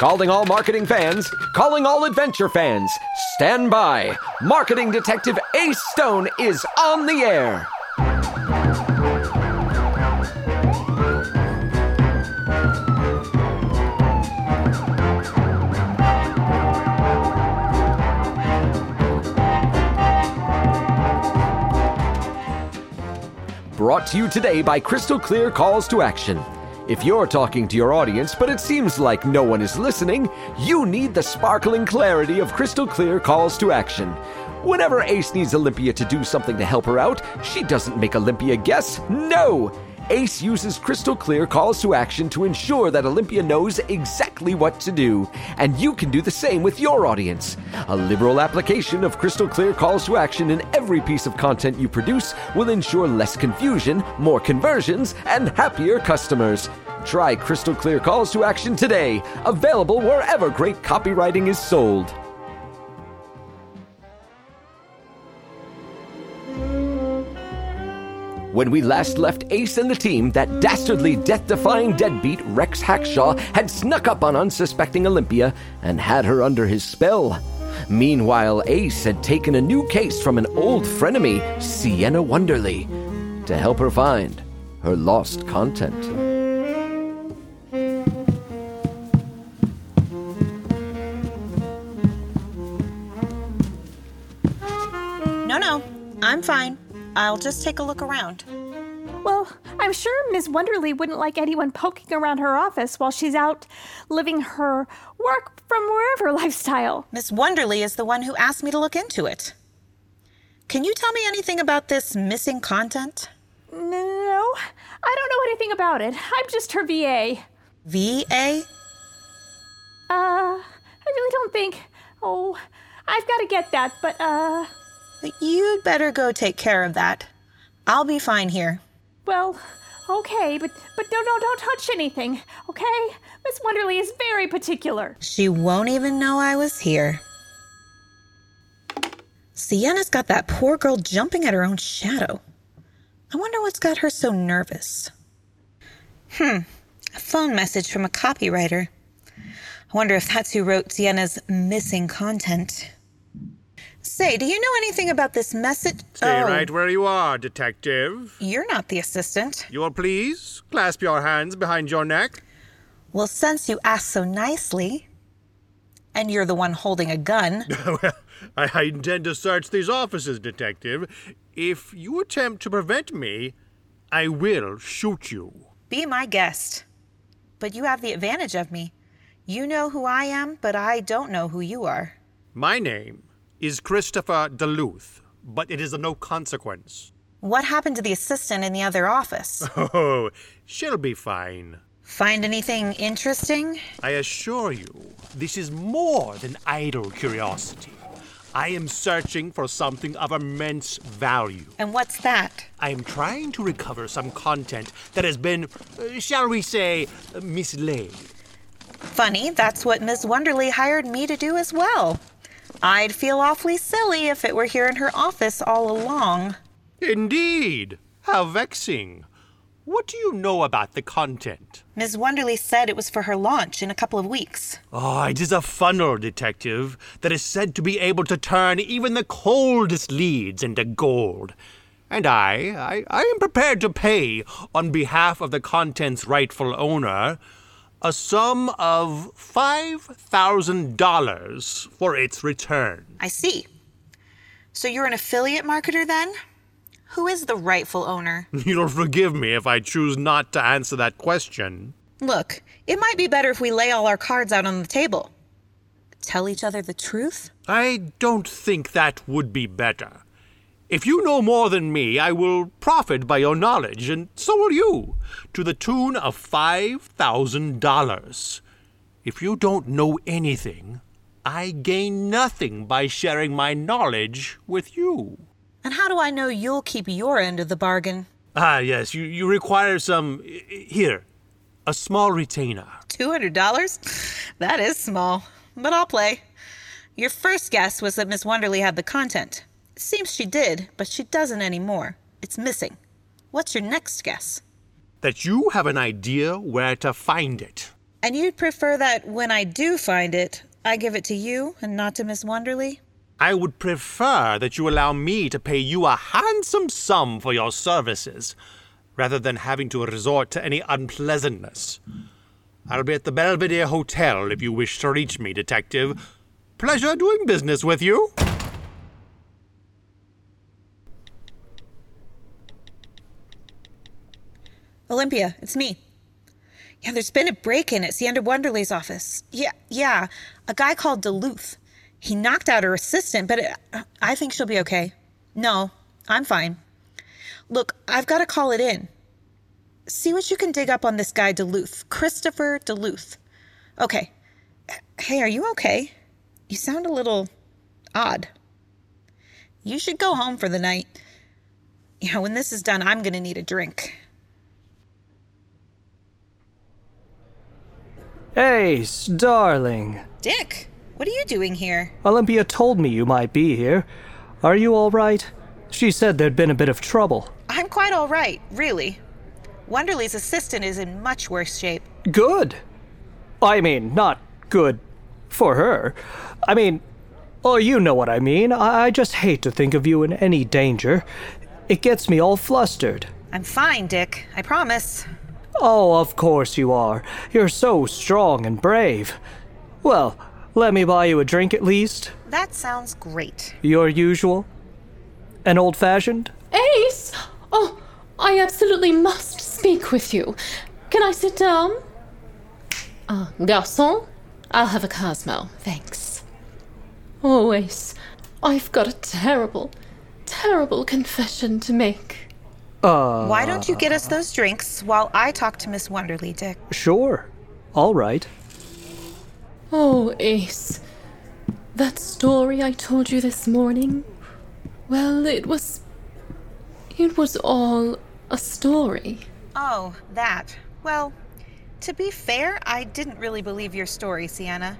Calling all marketing fans, calling all adventure fans. Stand by. Marketing Detective Ace Stone is on the air. Brought to you today by Crystal Clear Calls to Action. If you're talking to your audience, but it seems like no one is listening, you need the sparkling clarity of crystal clear calls to action. Whenever Ace needs Olympia to do something to help her out, she doesn't make Olympia guess. No! Ace uses crystal clear calls to action to ensure that Olympia knows exactly what to do, and you can do the same with your audience. A liberal application of crystal clear calls to action in every piece of content you produce will ensure less confusion, more conversions, and happier customers. Try crystal clear calls to action today, available wherever great copywriting is sold. When we last left Ace and the team, that dastardly death defying deadbeat Rex Hackshaw had snuck up on unsuspecting Olympia and had her under his spell. Meanwhile, Ace had taken a new case from an old frenemy, Sienna Wonderly, to help her find her lost content. I'll just take a look around. Well, I'm sure Miss Wonderly wouldn't like anyone poking around her office while she's out living her work from wherever lifestyle. Miss Wonderly is the one who asked me to look into it. Can you tell me anything about this missing content? No, I don't know anything about it. I'm just her VA. VA? Uh, I really don't think. Oh, I've got to get that, but, uh. You'd better go take care of that. I'll be fine here. Well, okay, but but don't don't don't touch anything, okay? Miss Wonderly is very particular. She won't even know I was here. Sienna's got that poor girl jumping at her own shadow. I wonder what's got her so nervous. Hmm, a phone message from a copywriter. I wonder if that's who wrote Sienna's missing content. Say, do you know anything about this message? Stay Oh, right where you are, detective. You're not the assistant. You will please clasp your hands behind your neck. Well, since you asked so nicely, and you're the one holding a gun, well, I, I intend to search these offices, detective. If you attempt to prevent me, I will shoot you. be my guest. But you have the advantage of me. You know who I am, but I don't know who you are. My name is Christopher Duluth, but it is of no consequence. What happened to the assistant in the other office? Oh, she'll be fine. Find anything interesting? I assure you, this is more than idle curiosity. I am searching for something of immense value. And what's that? I am trying to recover some content that has been, uh, shall we say, mislaid. Funny, that's what Miss Wonderly hired me to do as well. I'd feel awfully silly if it were here in her office all along. Indeed. How vexing. What do you know about the content? Miss Wonderly said it was for her launch in a couple of weeks. Oh, it is a funnel, detective, that is said to be able to turn even the coldest leads into gold. And I, I, I am prepared to pay, on behalf of the content's rightful owner, a sum of $5,000 for its return. I see. So you're an affiliate marketer then? Who is the rightful owner? You'll forgive me if I choose not to answer that question. Look, it might be better if we lay all our cards out on the table. Tell each other the truth? I don't think that would be better. If you know more than me, I will profit by your knowledge, and so will you, to the tune of $5,000. If you don't know anything, I gain nothing by sharing my knowledge with you. And how do I know you'll keep your end of the bargain? Ah, yes, you, you require some. Here, a small retainer. $200? That is small, but I'll play. Your first guess was that Miss Wonderly had the content. Seems she did, but she doesn't anymore. It's missing. What's your next guess? That you have an idea where to find it. And you'd prefer that when I do find it, I give it to you and not to Miss Wonderly? I would prefer that you allow me to pay you a handsome sum for your services, rather than having to resort to any unpleasantness. I'll be at the Belvedere Hotel if you wish to reach me, Detective. Pleasure doing business with you. Olympia, it's me. Yeah, there's been a break in at Sienna Wonderly's office. Yeah, yeah, a guy called Duluth. He knocked out her assistant, but it, I think she'll be okay. No, I'm fine. Look, I've got to call it in. See what you can dig up on this guy Duluth, Christopher Duluth. Okay. Hey, are you okay? You sound a little odd. You should go home for the night. Yeah, when this is done, I'm going to need a drink. Ace, darling. Dick, what are you doing here? Olympia told me you might be here. Are you all right? She said there'd been a bit of trouble. I'm quite all right, really. Wonderly's assistant is in much worse shape. Good. I mean, not good for her. I mean, oh, you know what I mean. I, I just hate to think of you in any danger. It gets me all flustered. I'm fine, Dick. I promise. Oh, of course you are. You're so strong and brave. Well, let me buy you a drink at least. That sounds great. Your usual? An old fashioned? Ace! Oh, I absolutely must speak with you. Can I sit down? Ah, garçon, I'll have a Cosmo, thanks. Oh, Ace, I've got a terrible, terrible confession to make. Uh, Why don't you get us those drinks while I talk to Miss Wonderly, Dick? sure. All right. Oh, Ace, that story I told you this morning, well, it was. It was all a story. Oh, that. Well, to be fair, I didn't really believe your story, Sienna.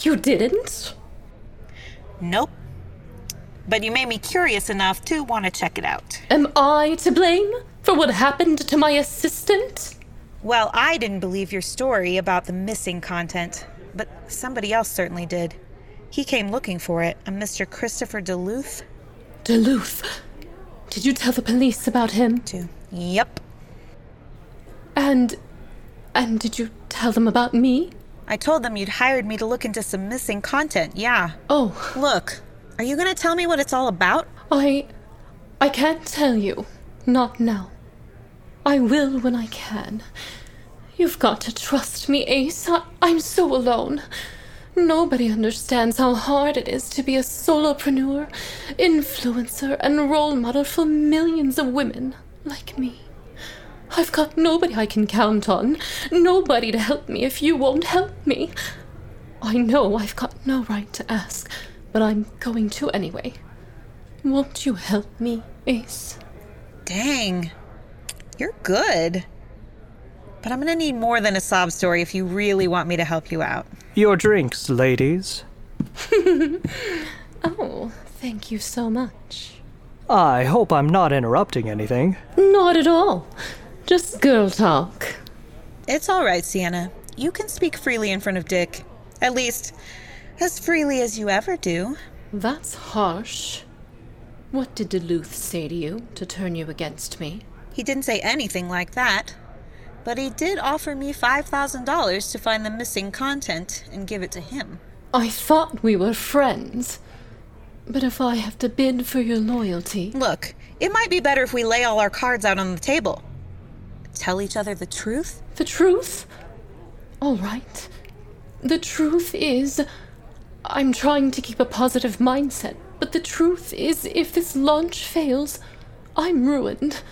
You didn't? Nope. But you made me curious enough to want to check it out. Am I to blame for what happened to my assistant? Well, I didn't believe your story about the missing content, but somebody else certainly did. He came looking for it, a Mr. Christopher Duluth. Duluth. Did you tell the police about him? Too. Yep. And. And did you tell them about me? I told them you'd hired me to look into some missing content, yeah. Oh, Look, are you gonna tell me what it's all about? I. I can't tell you. Not now. I will when I can. You've got to trust me, Ace. I, I'm so alone. Nobody understands how hard it is to be a solopreneur, influencer, and role model for millions of women like me. I've got nobody I can count on, nobody to help me if you won't help me. I know I've got no right to ask, but I'm going to anyway. Won't you help me, Ace? Dang. You're good. But I'm gonna need more than a sob story if you really want me to help you out. Your drinks, ladies. Oh, thank you so much. I hope I'm not interrupting anything. Not at all. Just girl talk. It's all right, Sienna. You can speak freely in front of Dick. At least, as freely as you ever do. That's harsh. What did Duluth say to you to turn you against me? He didn't say anything like that. But he did offer me $5,000 to find the missing content and give it to him. I thought we were friends. But if I have to bid for your loyalty, Look, it might be better if we lay all our cards out on the table. Tell each other the truth? the truth? All right. The truth is, I'm trying to keep a positive mindset, but the truth is, if this launch fails, I'm ruined.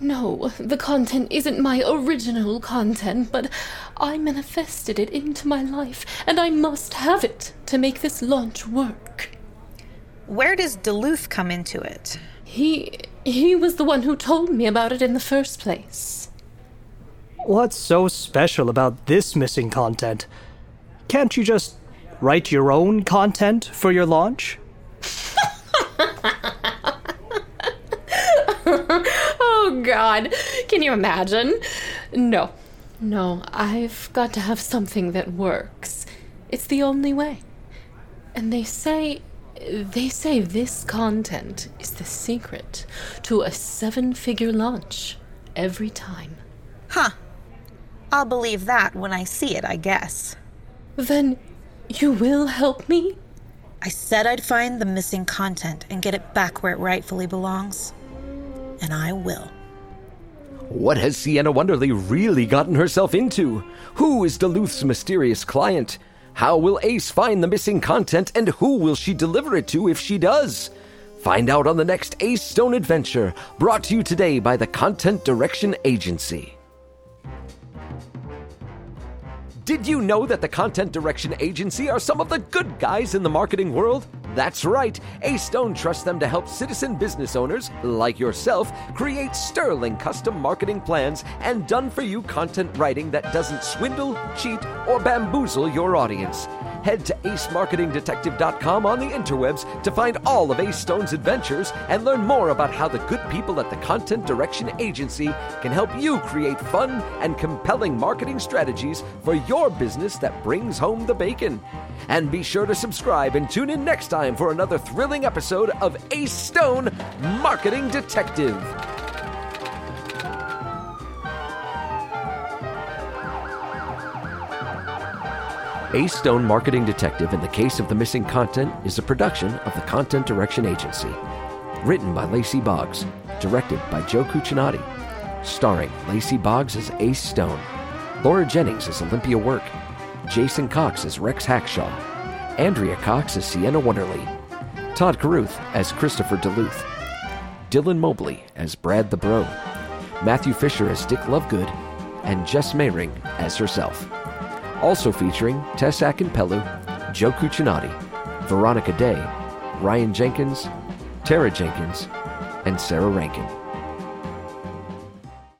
No, the content isn't my original content, but I manifested it into my life, and I must have it to make this launch work. Where does Duluth come into it? He. he was the one who told me about it in the first place. What's so special about this missing content? Can't you just write your own content for your launch? Oh, God. Can you imagine? No. No, I've got to have something that works. It's the only way. And they say. They say this content is the secret to a seven figure launch every time. Huh. I'll believe that when I see it, I guess. Then you will help me? I said I'd find the missing content and get it back where it rightfully belongs. And I will. What has Sienna Wonderly really gotten herself into? Who is Duluth's mysterious client? How will Ace find the missing content and who will she deliver it to if she does? Find out on the next Ace Stone adventure, brought to you today by the Content Direction Agency. Did you know that the Content Direction Agency are some of the good guys in the marketing world? That's right, Ace Stone trusts them to help citizen business owners, like yourself, create sterling custom marketing plans and done for you content writing that doesn't swindle, cheat, or bamboozle your audience. Head to acemarketingdetective.com on the interwebs to find all of Ace Stone's adventures and learn more about how the good people at the Content Direction Agency can help you create fun and compelling marketing strategies for your business that brings home the bacon. And be sure to subscribe and tune in next time for another thrilling episode of Ace Stone Marketing Detective. Ace Stone Marketing Detective in the Case of the Missing Content is a production of the Content Direction Agency. Written by Lacey Boggs, directed by Joe Cuccinati, starring Lacey Boggs as Ace Stone, Laura Jennings as Olympia Work, Jason Cox as Rex Hackshaw, Andrea Cox as Sienna Wonderly, Todd Caruth as Christopher Duluth, Dylan Mobley as Brad the Bro, Matthew Fisher as Dick Lovegood, and Jess Mayring as herself. Also featuring Tess Akinpelu, Joe Cuccinati, Veronica Day, Ryan Jenkins, Tara Jenkins, and Sarah Rankin.